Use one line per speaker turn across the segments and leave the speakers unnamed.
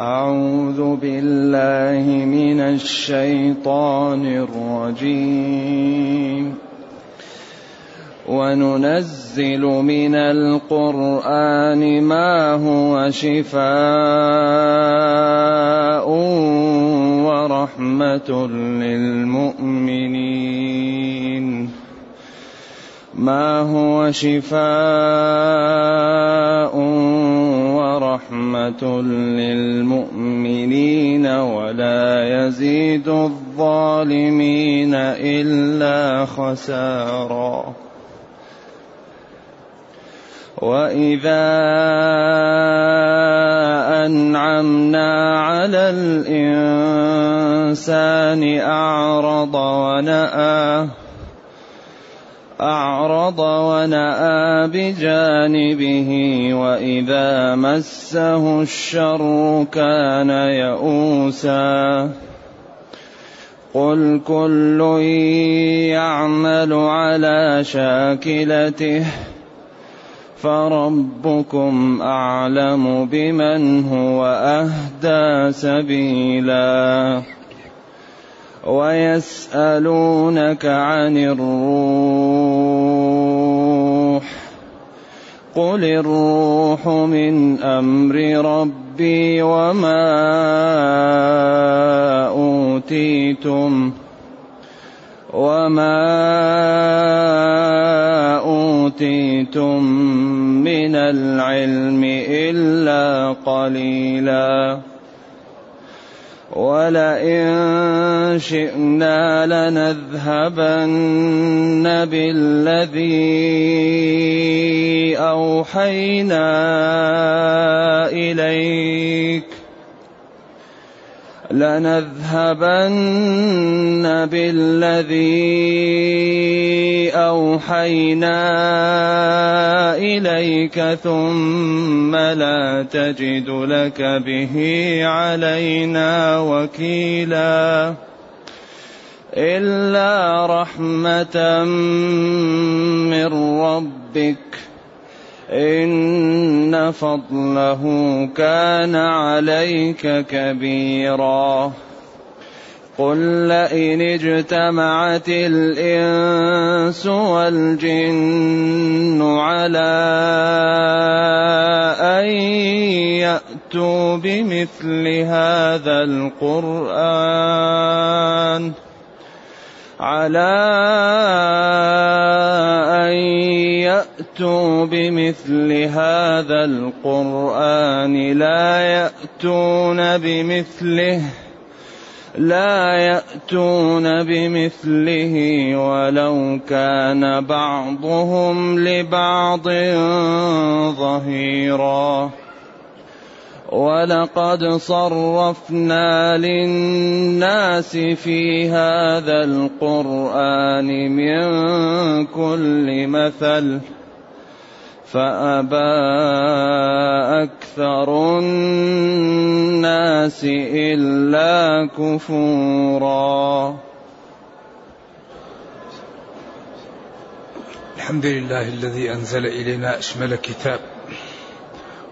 أعوذ بالله من الشيطان الرجيم. وننزل من القرآن ما هو شفاء ورحمة للمؤمنين. ما هو شفاء ورحمة للمؤمنين ولا يزيد الظالمين إلا خسارا وإذا أنعمنا على الإنسان أعرض ونأى أعرض ونأى بجانبه وإذا مسه الشر كان يئوسا. قل كل يعمل على شاكلته فربكم أعلم بمن هو أهدى سبيلاً. ويسألونك عن الروح قل الروح من أمر ربي وما أوتيتم وما أوتيتم من العلم إلا قليلاً ولئن شئنا لنذهبن بالذي اوحينا اليك لنذهبن بالذي أوحينا إليك ثم لا تجد لك به علينا وكيلا إلا رحمة من ربك إن فضله كان عليك كبيرا. قل لئن اجتمعت الإنس والجن على أن يأتوا بمثل هذا القرآن. على أن يأتوا بمثل هذا القرآن. لا يأتون بمثله لا يأتون بمثله ولو كان بعضهم لبعض ظهيرا. ولقد صرفنا للناس في هذا القرآن من كل مثل فأبى أكثر الناس إلا كفورا.
الحمد لله الذي أنزل إلينا أشمل كتاب.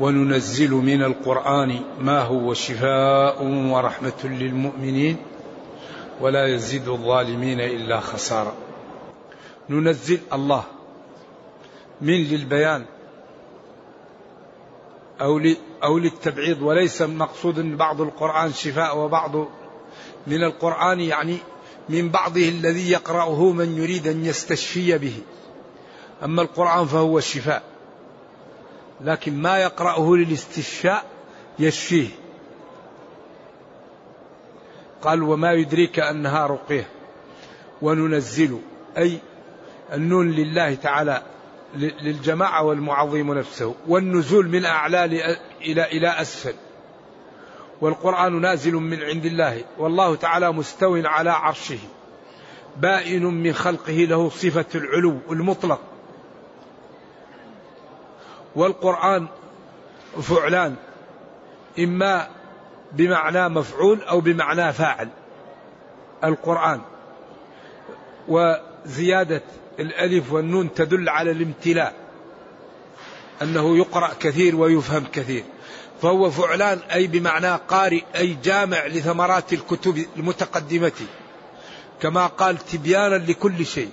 وننزل من القرآن ما هو شفاء ورحمة للمؤمنين ولا يزيد الظالمين إلا خسارة. ننزل الله من للبيان أو أو للتبعيض وليس مقصود أن بعض القرآن شفاء وبعض من القرآن يعني من بعضه الذي يقرأه من يريد أن يستشفي به. أما القرآن فهو الشفاء لكن ما يقرأه للاستشفاء يشفيه. قال وما يدريك أنها رقية. وننزل أي النون لله تعالى للجماعة والمعظم نفسه. والنزول من أعلى إلى إلى أسفل. والقرآن نازل من عند الله. والله تعالى مستو على عرشه. بائن من خلقه له صفة العلو المطلق. والقرآن فعلان إما بمعنى مفعول أو بمعنى فاعل القرآن. وزيادة الألف والنون تدل على الامتلاء أنه يقرأ كثير ويفهم كثير. فهو فعلان أي بمعنى قارئ أي جامع لثمرات الكتب المتقدمة. كما قال تبيانا لكل شيء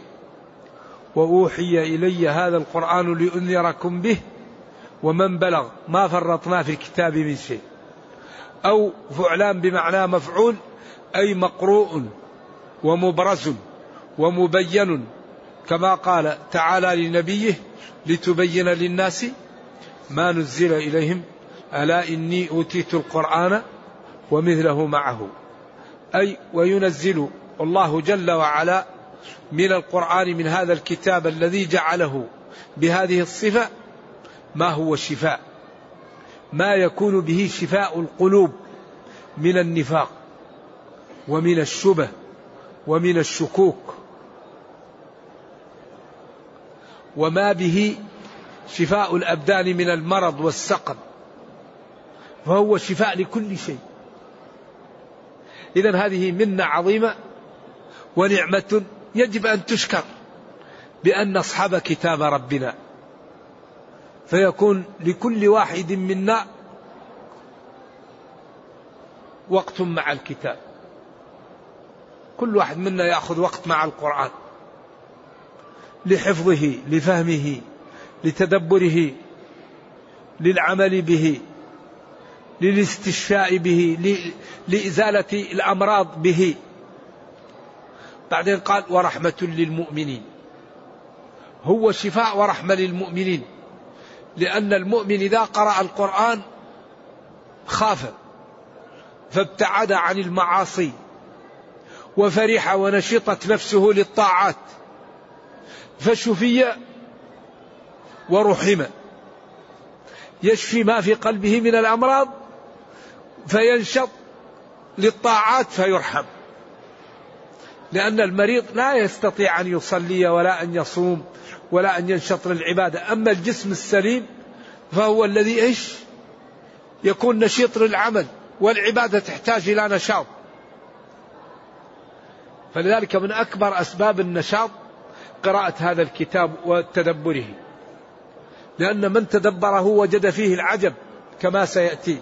وأوحي إلي هذا القرآن لأنذركم به ومن بلغ ما فرطنا في الكتاب من شيء. أو فعلان بمعنى مفعول أي مقروء ومبرز ومبين. كما قال تعالى لنبيه لتبين للناس ما نزل إليهم ألا إني أوتيت القرآن ومثله معه. أي وينزل الله جل وعلا من القرآن من هذا الكتاب الذي جعله بهذه الصفة ما هو شفاء ما يكون به شفاء القلوب من النفاق ومن الشبه ومن الشكوك وما به شفاء الأبدان من المرض والسقم فهو شفاء لكل شيء. اذا هذه منة عظيمة ونعمة يجب أن تشكر بأن نصحب كتاب ربنا فيكون لكل واحد منا وقت مع الكتاب. كل واحد منا يأخذ وقت مع القرآن لحفظه لفهمه لتدبره للعمل به للاستشفاء به لإزالة الأمراض به. بعدين قال ورحمة للمؤمنين. هو شفاء ورحمة للمؤمنين. لأن المؤمن إذا قرأ القرآن خاف فابتعد عن المعاصي وفرح ونشطت نفسه للطاعات فشفي ورحم. يشفي ما في قلبه من الأمراض فينشط للطاعات فيرحم. لأن المريض لا يستطيع أن يصلي ولا أن يصوم ولا أن ينشط للعبادة أما الجسم السليم فهو الذي إيش؟ يكون نشيط للعمل والعبادة تحتاج إلى نشاط. فلذلك من أكبر أسباب النشاط قراءة هذا الكتاب وتدبره. لأن من تدبره وجد فيه العجب كما سيأتي.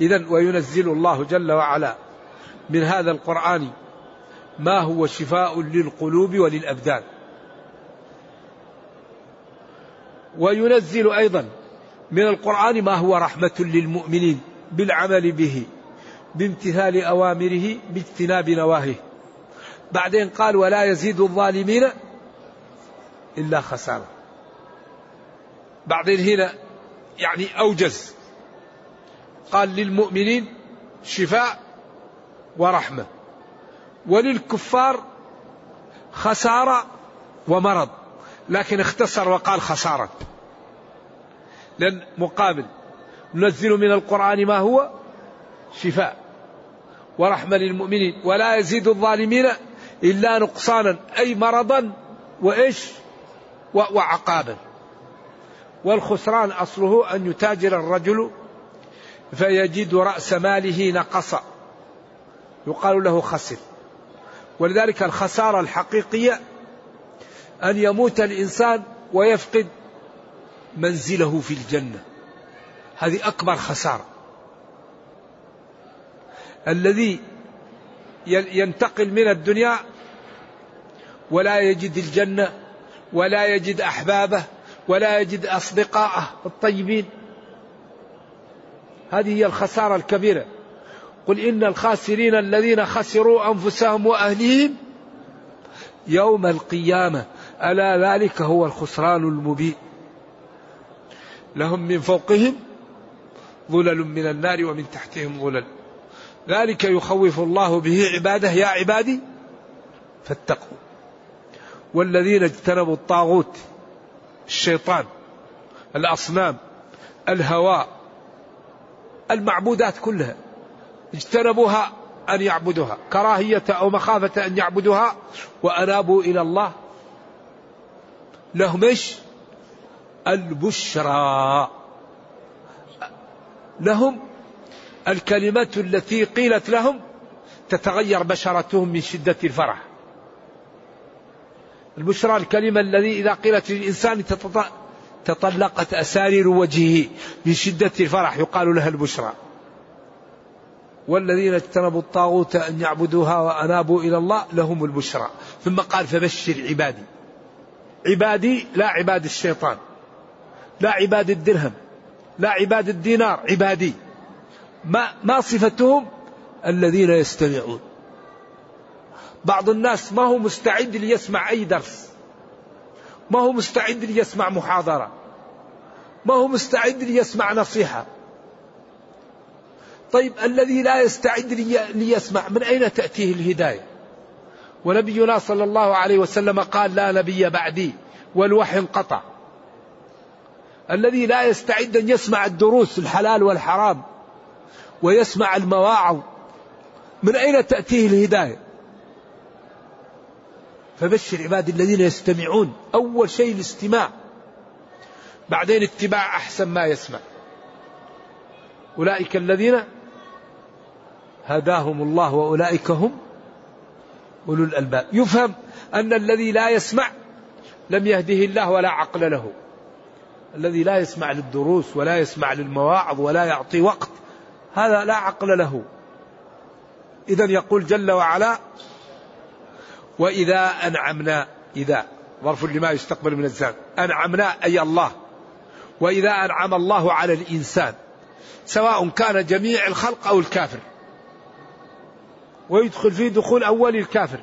إذا وينزل الله جل وعلا من هذا القرآن ما هو شفاء للقلوب وللأبدان. وينزل أيضا من القرآن ما هو رحمة للمؤمنين بالعمل به بامتثال أوامره باجتناب نواهيه. بعدين قال ولا يزيد الظالمين إلا خسارة. بعدين هنا يعني أوجز. قال للمؤمنين شفاء ورحمة وللكفار خسارة ومرض. لكن اختصر وقال خسارة. لأن مقابل ننزل من القرآن ما هو؟ شفاء. ورحمة للمؤمنين. ولا يزيد الظالمين إلا نقصانا. أي مرضا وإيش؟ وعقابا. والخسران أصله أن يتاجر الرجل فيجد رأس ماله نقص يقال له خسر. ولذلك الخسارة الحقيقية أن يموت الإنسان ويفقد منزله في الجنة. هذه أكبر خسارة. الذي ينتقل من الدنيا ولا يجد الجنة ولا يجد أحبابه ولا يجد أصدقاءه الطيبين. هذه هي الخسارة الكبيرة. قل إن الخاسرين الذين خسروا أنفسهم وأهليهم يوم القيامة ألا ذلك هو الخسران المبين. لهم من فوقهم ظلل من النار ومن تحتهم ظلل. ذلك يخوف الله به عباده يا عبادي فاتقوا. والذين اجتنبوا الطاغوت الشيطان الأصنام الهواء المعبودات كلها اجتنبوها أن يعبدوها كراهية أو مخافة أن يعبدوها وأنابوا إلى الله لهم إيش؟ البشرى. لهم الكلمة التي قيلت لهم تتغير بشرتهم من شدة الفرح. البشرى الكلمة الذي إذا قيلت للإنسان تطلقت أسارير وجهه من شدة الفرح يقال لها البشرى. والذين اجتنبوا الطاغوت أن يعبدوها وأنابوا إلى الله لهم البشرى. ثم قال فبشر عبادي. عبادي لا عباد الشيطان لا عباد الدرهم لا عباد الدينار عبادي. ما ما صفتهم؟ الذين يستمعون. بعض الناس ما هو مستعد ليسمع أي درس. ما هو مستعد ليسمع محاضرة. ما هو مستعد ليسمع نصيحة. طيب الذي لا يستعد ليسمع من أين تأتيه الهداية؟ ونبينا صلى الله عليه وسلم قال لا نبي بعدي والوحي انقطع. الذي لا يستعد أن يسمع الدروس الحلال والحرام ويسمع المواعظ من أين تأتيه الهداية؟ فبشر عبادي الذين يستمعون أول شيء الاستماع. بعدين اتباع أحسن ما يسمع. أولئك الذين هداهم الله وأولئك هم أولو الألباب. يفهم أن الذي لا يسمع لم يهده الله ولا عقل له. الذي لا يسمع للدروس ولا يسمع للمواعظ ولا يعطي وقت هذا لا عقل له. إذا يقول جل وعلا وإذا أنعمنا إذا ظرف لما يستقبل من الزمان أنعمنا أي الله. وإذا أنعم الله على الإنسان سواء كان جميع الخلق أو الكافر. ويدخل فيه دخول أول الكافر.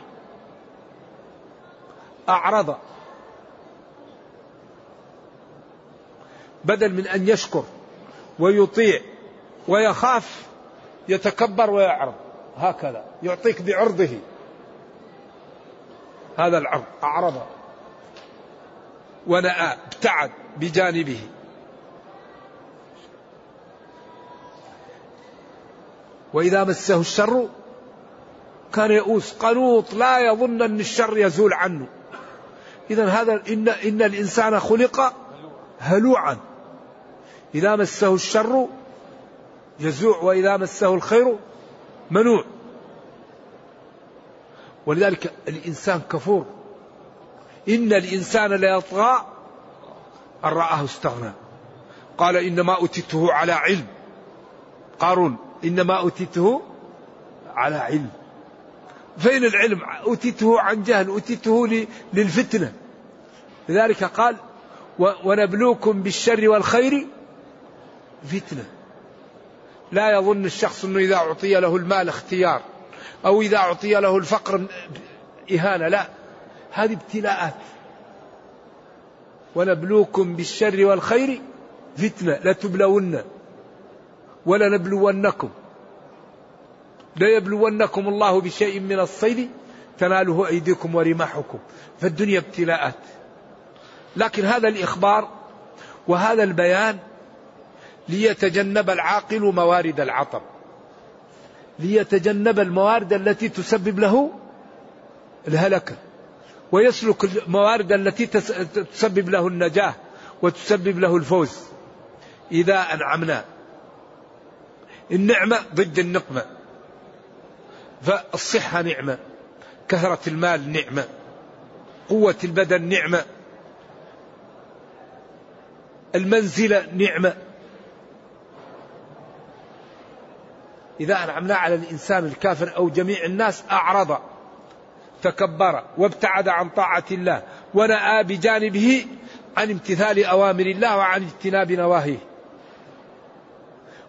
أعرض. بدل من أن يشكر ويطيع ويخاف يتكبر ويعرض. هكذا. يعطيك بعرضه. هذا العرض. أعرض. ونأى ابتعد بجانبه. وإذا مسه الشر كان يئوس قنوط لا يظن أن الشر يزول عنه. إذا هذا إن, إن الإنسان خلق هلوعا. إذا مسه الشر يزوع وإذا مسه الخير منوع. ولذلك الإنسان كفور. إن الإنسان ليطغى أن رآه استغنى. قال إنما أوتيته على علم. قارون إنما أوتيته على علم. فين العلم؟ أوتيته عن جهل أوتيته للفتنة. لذلك قال ونبلوكم بالشر والخير فتنة. لا يظن الشخص أنه إذا أعطي له المال اختيار أو إذا أعطي له الفقر إهانة لا. هذه ابتلاءات. ونبلوكم بالشر والخير فتنة لتبلون ولنبلونكم. ليبلونكم الله بشيء من الصيد تناله أيديكم ورماحكم فالدنيا ابتلاءات. لكن هذا الإخبار وهذا البيان ليتجنب العاقل موارد العطب. ليتجنب الموارد التي تسبب له الهلكة ويسلك الموارد التي تسبب له النجاة وتسبب له الفوز. إذا أنعمنا النعمة ضد النقمة. فالصحة نعمة كثرة المال نعمة قوة البدن نعمة المنزلة نعمة. إذا أنعمنا على الإنسان الكافر أو جميع الناس أعرض تكبر وابتعد عن طاعة الله ونأى بجانبه عن امتثال أوامر الله وعن اجتناب نواهيه.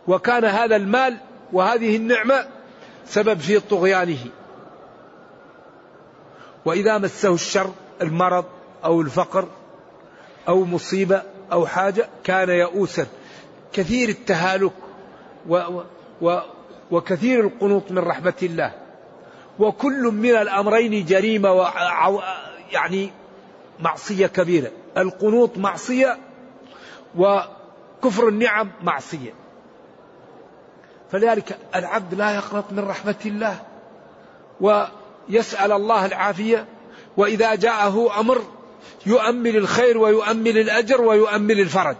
وكان هذا المال وهذه النعمة سبب في طغيانه. وإذا مسه الشر المرض أو الفقر أو مصيبة أو حاجة كان يئوسا. كثير التهالك و و وكثير القنوط من رحمة الله. وكل من الأمرين جريمة و يعني معصية كبيرة. القنوط معصية وكفر النعم معصية. فلذلك العبد لا يقنط من رحمة الله ويسأل الله العافية وإذا جاءه أمر يؤمل الخير ويؤمل الأجر ويؤمل الفرج.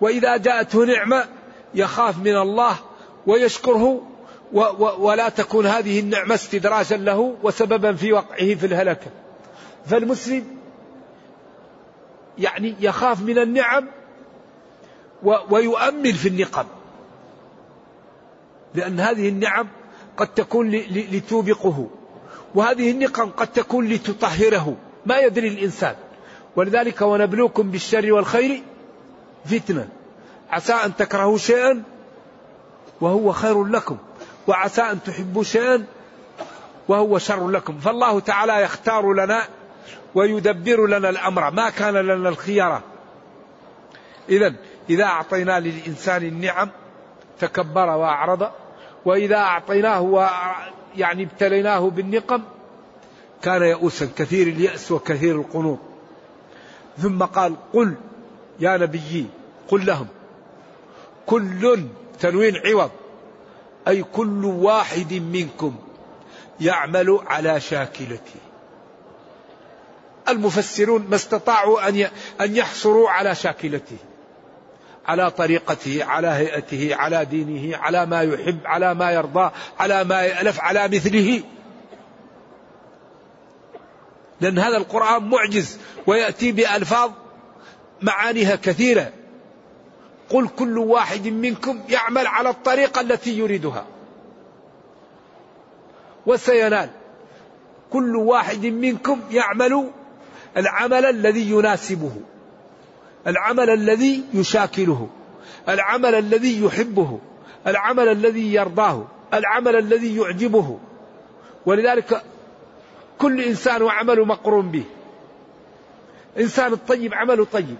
وإذا جاءته نعمة يخاف من الله ويشكره ولا تكون هذه النعمة استدراجا له وسببا في وقعه في الهلكة. فالمسلم يعني يخاف من النعم ويؤمل في النقم. لأن هذه النعم قد تكون لتوبقه. وهذه النقم قد تكون لتطهره. ما يدري الإنسان. ولذلك ونبلوكم بالشر والخير فتنة. عسى أن تكرهوا شيئا وهو خير لكم. وعسى أن تحبوا شيئا وهو شر لكم. فالله تعالى يختار لنا ويدبر لنا الأمر. ما كان لنا الخيارة. إذا إذا أعطينا للإنسان النعم تكبر وأعرض وإذا أعطيناه يعني ابتليناه بالنقم كان يئوسا كثير اليأس وكثير القنوط. ثم قال قل يا نبيي قل لهم كل تنوين عوض أي كل واحد منكم يعمل على شاكلته المفسرون ما استطاعوا أن يحصروا على شاكلته. على طريقته على هيئته على دينه على ما يحب على ما يرضى على ما يألف على مثله. لأن هذا القرآن معجز ويأتي بألفاظ معانيها كثيرة. قل كل واحد منكم يعمل على الطريقة التي يريدها. وسينال كل واحد منكم يعمل العمل الذي يناسبه. العمل الذي يشاكله العمل الذي يحبه العمل الذي يرضاه العمل الذي يعجبه. ولذلك كل إنسان وعمله مقرون به. الانسان الطيب عمله طيب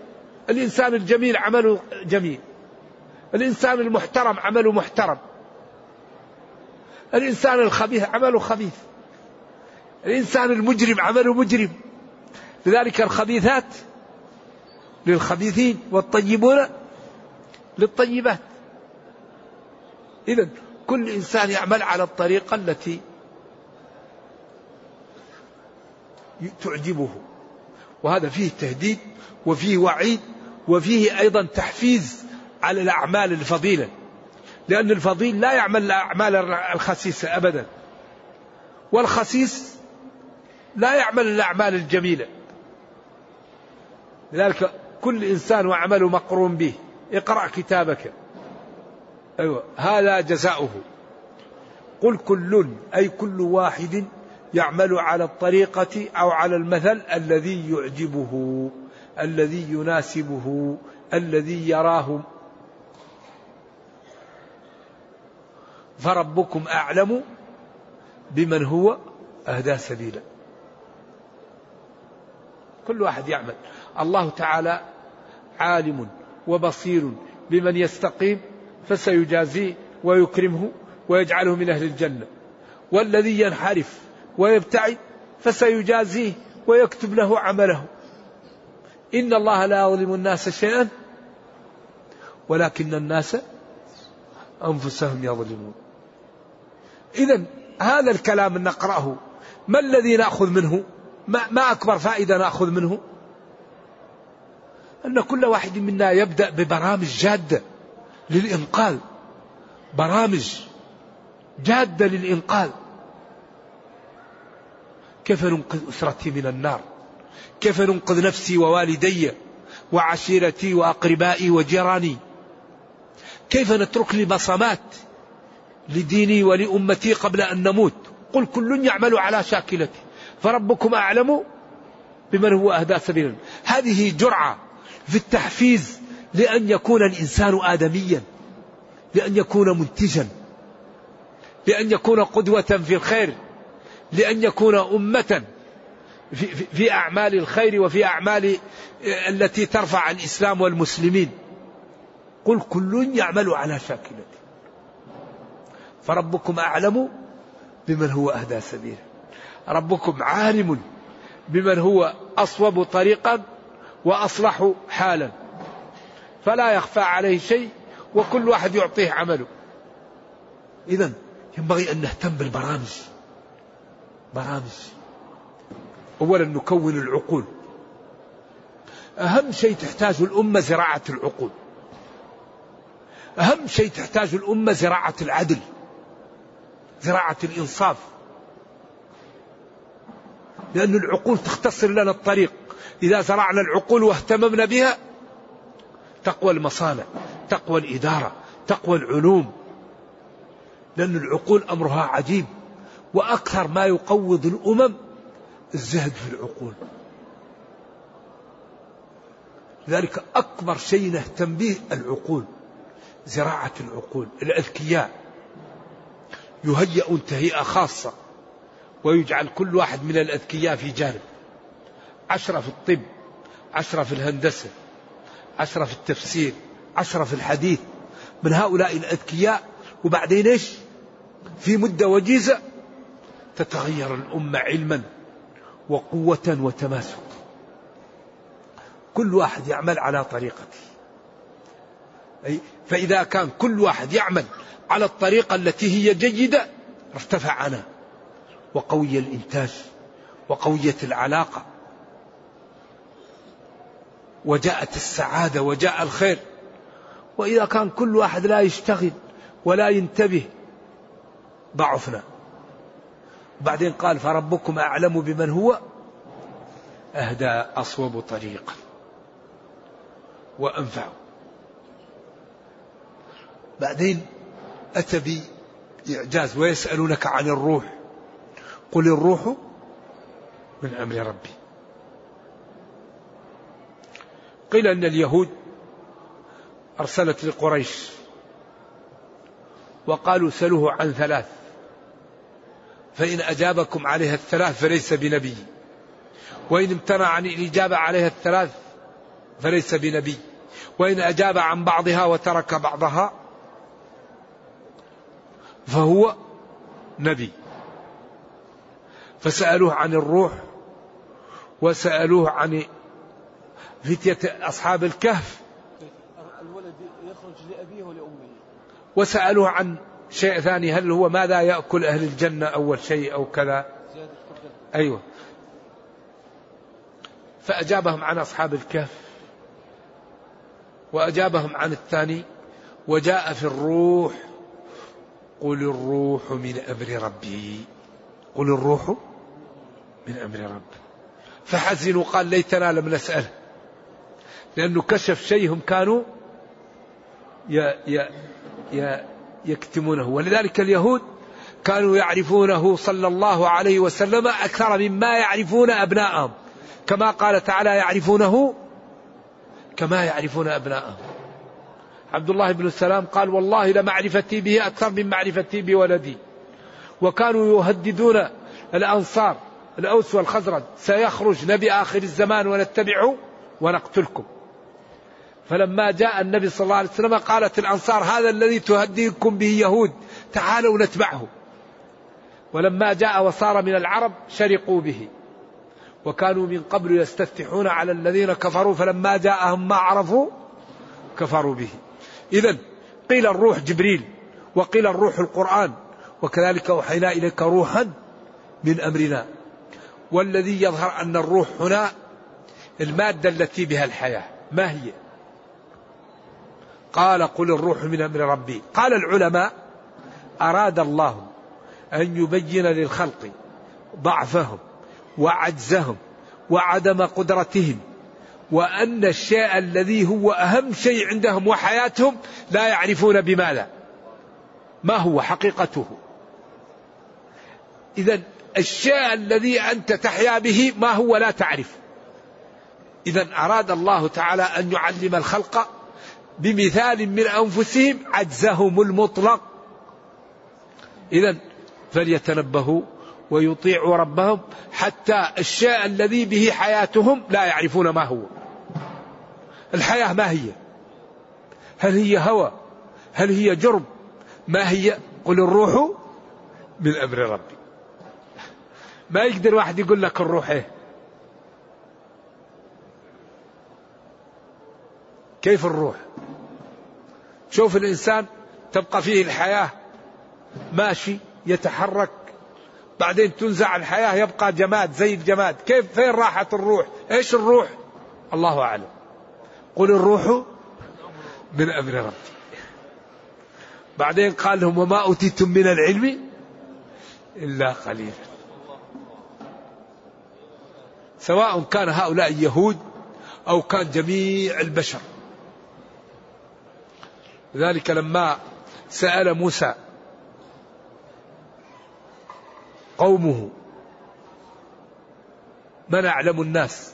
الإنسان الجميل عمله جميل الإنسان المحترم عمله محترم الإنسان الخبيث عمله خبيث الإنسان المجرم عمله مجرم. لذلك الخبيثات للخبيثين والطيبون للطيبات. إذا كل إنسان يعمل على الطريقة التي تعجبه. وهذا فيه تهديد وفيه وعيد وفيه أيضا تحفيز على الأعمال الفضيلة. لأن الفضيل لا يعمل الأعمال الخسيسة أبدا. والخسيس لا يعمل الأعمال الجميلة. لذلك كل إنسان وعمله مقرون به. اقرأ كتابك. أيوة. هذا جزاؤه. قل كل أي كل واحد يعمل على الطريقة أو على المثل الذي يعجبه الذي يناسبه الذي يراه. فربكم أعلم بمن هو أهدى سبيلا. كل واحد يعمل. الله تعالى عالم وبصير بمن يستقيم فسيجازيه ويكرمه ويجعله من أهل الجنة. والذي ينحرف ويبتعد فسيجازيه ويكتب له عمله. إن الله لا يظلم الناس شيئا ولكن الناس أنفسهم يظلمون. إذا هذا الكلام نقرأه. ما الذي نأخذ منه؟ ما, ما أكبر فائدة نأخذ منه؟ أن كل واحد منا يبدأ ببرامج جادة للإنقاذ. برامج جادة للإنقاذ. كيف ننقذ أسرتي من النار؟ كيف ننقذ نفسي ووالدي وعشيرتي وأقربائي وجيراني؟ كيف نترك لي بصمات لديني ولأمتي قبل أن نموت؟ قل كل يعمل على شاكلته. فربكم أعلم بمن هو أهدى سبيلا. هذه جرعة في التحفيز لأن يكون الإنسان آدميا لأن يكون منتجا لأن يكون قدوة في الخير لأن يكون أمة في, في, أعمال الخير وفي أعمال التي ترفع الإسلام والمسلمين. قل كل يعمل على شاكلته فربكم أعلم بمن هو أهدى سبيلا. ربكم عالم بمن هو أصوب طريقا وأصلح حالا. فلا يخفى عليه شيء وكل واحد يعطيه عمله. إذا ينبغي أن نهتم بالبرامج. برامج. أولا نكون العقول. أهم شيء تحتاج الأمة زراعة العقول. أهم شيء تحتاج الأمة زراعة العدل. زراعة الإنصاف. لأن العقول تختصر لنا الطريق. إذا زرعنا العقول واهتممنا بها تقوى المصانع تقوى الإدارة تقوى العلوم. لأن العقول أمرها عجيب وأكثر ما يقوض الأمم الزهد في العقول. لذلك أكبر شيء نهتم به العقول زراعة العقول الأذكياء. يهيئ تهيئة خاصة ويجعل كل واحد من الأذكياء في جانب. عشرة في الطب عشرة في الهندسة عشرة في التفسير عشرة في الحديث. من هؤلاء الأذكياء وبعدين إيش؟ في مدة وجيزة تتغير الأمة علما وقوة وتماسك كل واحد يعمل على طريقته. أي فإذا كان كل واحد يعمل على الطريقة التي هي جيدة ارتفع عنها وقوي الإنتاج وقوية العلاقة وجاءت السعادة وجاء الخير. وإذا كان كل واحد لا يشتغل ولا ينتبه ضعفنا بعدين قال فربكم أعلم بمن هو؟ أهدى أصوب طريقا وأنفع بعدين أتى بإعجاز ويسألونك عن الروح. قل الروح من أمر ربي. قيل أن اليهود أرسلت لقريش وقالوا سلوه عن ثلاث فإن أجابكم عليها الثلاث فليس بنبي وإن امتنع عن الإجابة عليها الثلاث فليس بنبي وإن أجاب عن بعضها وترك بعضها فهو نبي. فسألوه عن الروح وسألوه عن فتية أصحاب الكهف. الولد يخرج لأبيه ولأمه. وسألوه عن شيء ثاني هل هو ماذا يأكل أهل الجنة أول شيء أو كذا؟ أيوة. فأجابهم عن أصحاب الكهف وأجابهم عن الثاني وجاء في الروح قل الروح من أمر ربي. قل الروح من أمر ربي. فحزنوا قال ليتنا لم نسأله لأنه كشف شيء هم كانوا يكتمونه. ولذلك اليهود كانوا يعرفونه صلى الله عليه وسلم أكثر مما يعرفون أبناءهم. كما قال تعالى يعرفونه كما يعرفون أبناءهم. عبد الله بن السلام قال والله لمعرفتي به أكثر من معرفتي بولدي. وكانوا يهددون الأنصار الأوس والخزرج. سيخرج نبي آخر الزمان ونتبعه ونقتلكم. فلما جاء النبي صلى الله عليه وسلم قالت الأنصار هذا الذي تهديكم به يهود تعالوا نتبعه. ولما جاء وصار من العرب شرقوا به. وكانوا من قبل يستفتحون على الذين كفروا فلما جاءهم ما عرفوا كفروا به. إذا قيل الروح جبريل وقيل الروح القرآن وكذلك أوحينا إليك روحا من أمرنا. والذي يظهر أن الروح هنا المادة التي بها الحياة ما هي؟ قال قل الروح من أمر ربي. قال العلماء أراد الله أن يبين للخلق ضعفهم وعجزهم وعدم قدرتهم وأن الشيء الذي هو أهم شيء عندهم وحياتهم لا يعرفون بماذا. ما هو حقيقته. إذا الشيء الذي أنت تحيا به ما هو لا تعرف. إذا أراد الله تعالى أن يعلم الخلق بمثال من أنفسهم عجزهم المطلق. إذا فليتنبهوا ويطيعوا ربهم حتى الشيء الذي به حياتهم لا يعرفون ما هو. الحياة ما هي؟ هل هي هوى؟ هل هي جرم؟ ما هي؟ قل الروح من أمر ربي. ما يقدر واحد يقول لك الروح إيه؟ كيف الروح؟ شوف الإنسان تبقى فيه الحياة ماشي يتحرك بعدين تنزع الحياة يبقى جماد زي الجماد. كيف؟ فين راحت الروح؟ إيش الروح؟ الله أعلم. قل الروح من أمر ربي. بعدين قال لهم وما أوتيتم من العلم إلا قليلا. سواء كان هؤلاء يهود أو كان جميع البشر. لذلك لما سأل موسى قومه من أعلم الناس؟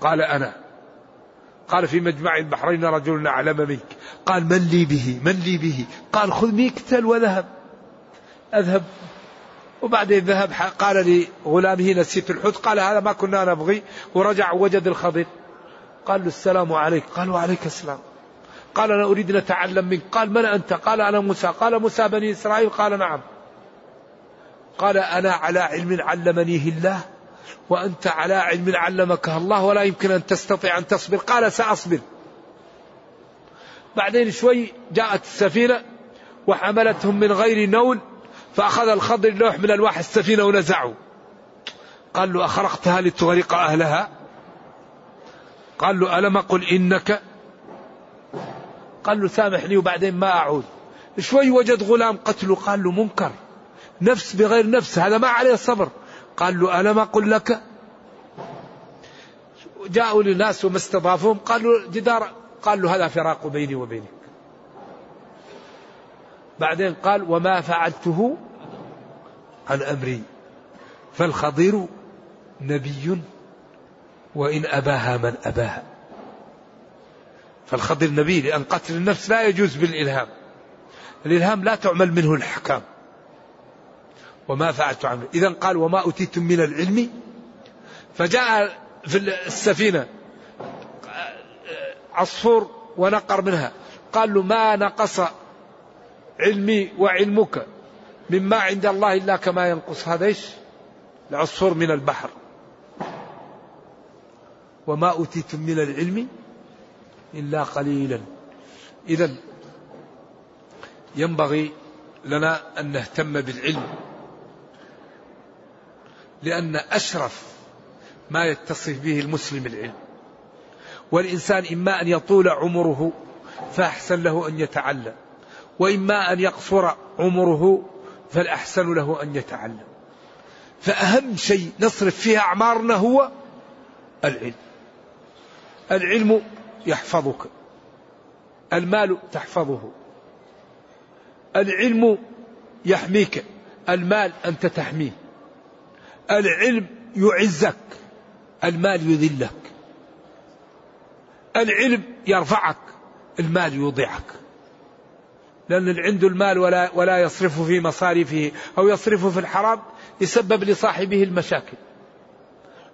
قال أنا. قال في مجمع البحرين رجل أعلم منك. قال من لي به؟ من لي به؟ قال خذ ميكتل وذهب. أذهب. وبعدين ذهب قال لغلامه نسيت الحوت. قال هذا ما كنا نبغي. ورجع وجد الخضر قال له السلام عليك. قال وعليك السلام. قال أنا أريد أن أتعلم منك. قال من أنت؟ قال أنا موسى. قال موسى بني إسرائيل؟ قال نعم. قال أنا على علم علمنيه الله وأنت على علم علمك الله ولا يمكن أن تستطيع أن تصبر. قال سأصبر. بعدين شوي جاءت السفينة وحملتهم من غير نول فأخذ الخضر لوح من ألواح السفينة ونزعه. قال له أخرقتها لتغرق أهلها؟ قال له ألم أقل إنك قال له سامحني وبعدين ما أعود. شوي وجد غلام قتله قال له منكر. نفس بغير نفس هذا ما عليه صبر. قال له ألم أقل لك؟ جاءوا لناس وما استضافوهم قالوا جدار قال له هذا فراق بيني وبينك. بعدين قال وما فعلته؟ عن أمري. فالخضير نبي وإن أباها من أباها. فالخضر نبي لأن قتل النفس لا يجوز بالإلهام. الإلهام لا تعمل منه الأحكام. وما فعلت عنه إذا قال وما أوتيتم من العلم. فجاء في السفينة عصفور ونقر منها. قال له ما نقص علمي وعلمك مما عند الله إلا كما ينقص. هذا إيش؟ العصفور من البحر. وما أوتيتم من العلم. إلا قليلا. إذا ينبغي لنا أن نهتم بالعلم لأن أشرف ما يتصف به المسلم العلم. والإنسان إما أن يطول عمره فأحسن له أن يتعلم وإما أن يقصر عمره فالأحسن له أن يتعلم. فأهم شيء نصرف فيه أعمارنا هو العلم. العلم يحفظك. المال تحفظه. العلم يحميك. المال أنت تحميه. العلم يعزك. المال يذلك. العلم يرفعك. المال يوضعك. لأن عنده المال ولا, ولا يصرفه في مصارفه أو يصرفه في الحرام يسبب لصاحبه المشاكل.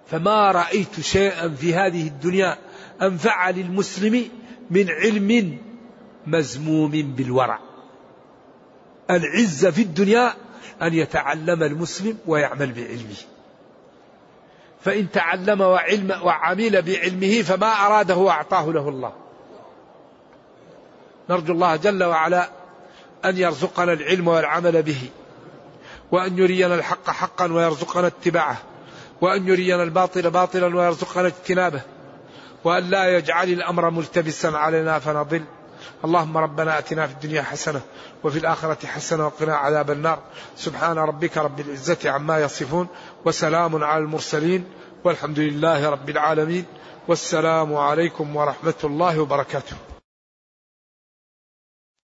فما رأيت شيئا في هذه الدنيا أنفع للمسلم من علم مزموم بالورع. العزة في الدنيا أن يتعلم المسلم ويعمل بعلمه. فإن تعلم وعلم وعمل بعلمه فما أراده أعطاه له الله. نرجو الله جل وعلا أن يرزقنا العلم والعمل به وأن يرينا الحق حقا ويرزقنا اتباعه وأن يرينا الباطل باطلا ويرزقنا اجتنابه. وأن لا يجعل الأمر ملتبسا علينا فنضل. اللهم ربنا أتنا في الدنيا حسنة وفي الآخرة حسنة وقنا عذاب النار. سبحان ربك رب العزة عما يصفون وسلام على المرسلين والحمد لله رب العالمين. والسلام عليكم ورحمة الله وبركاته.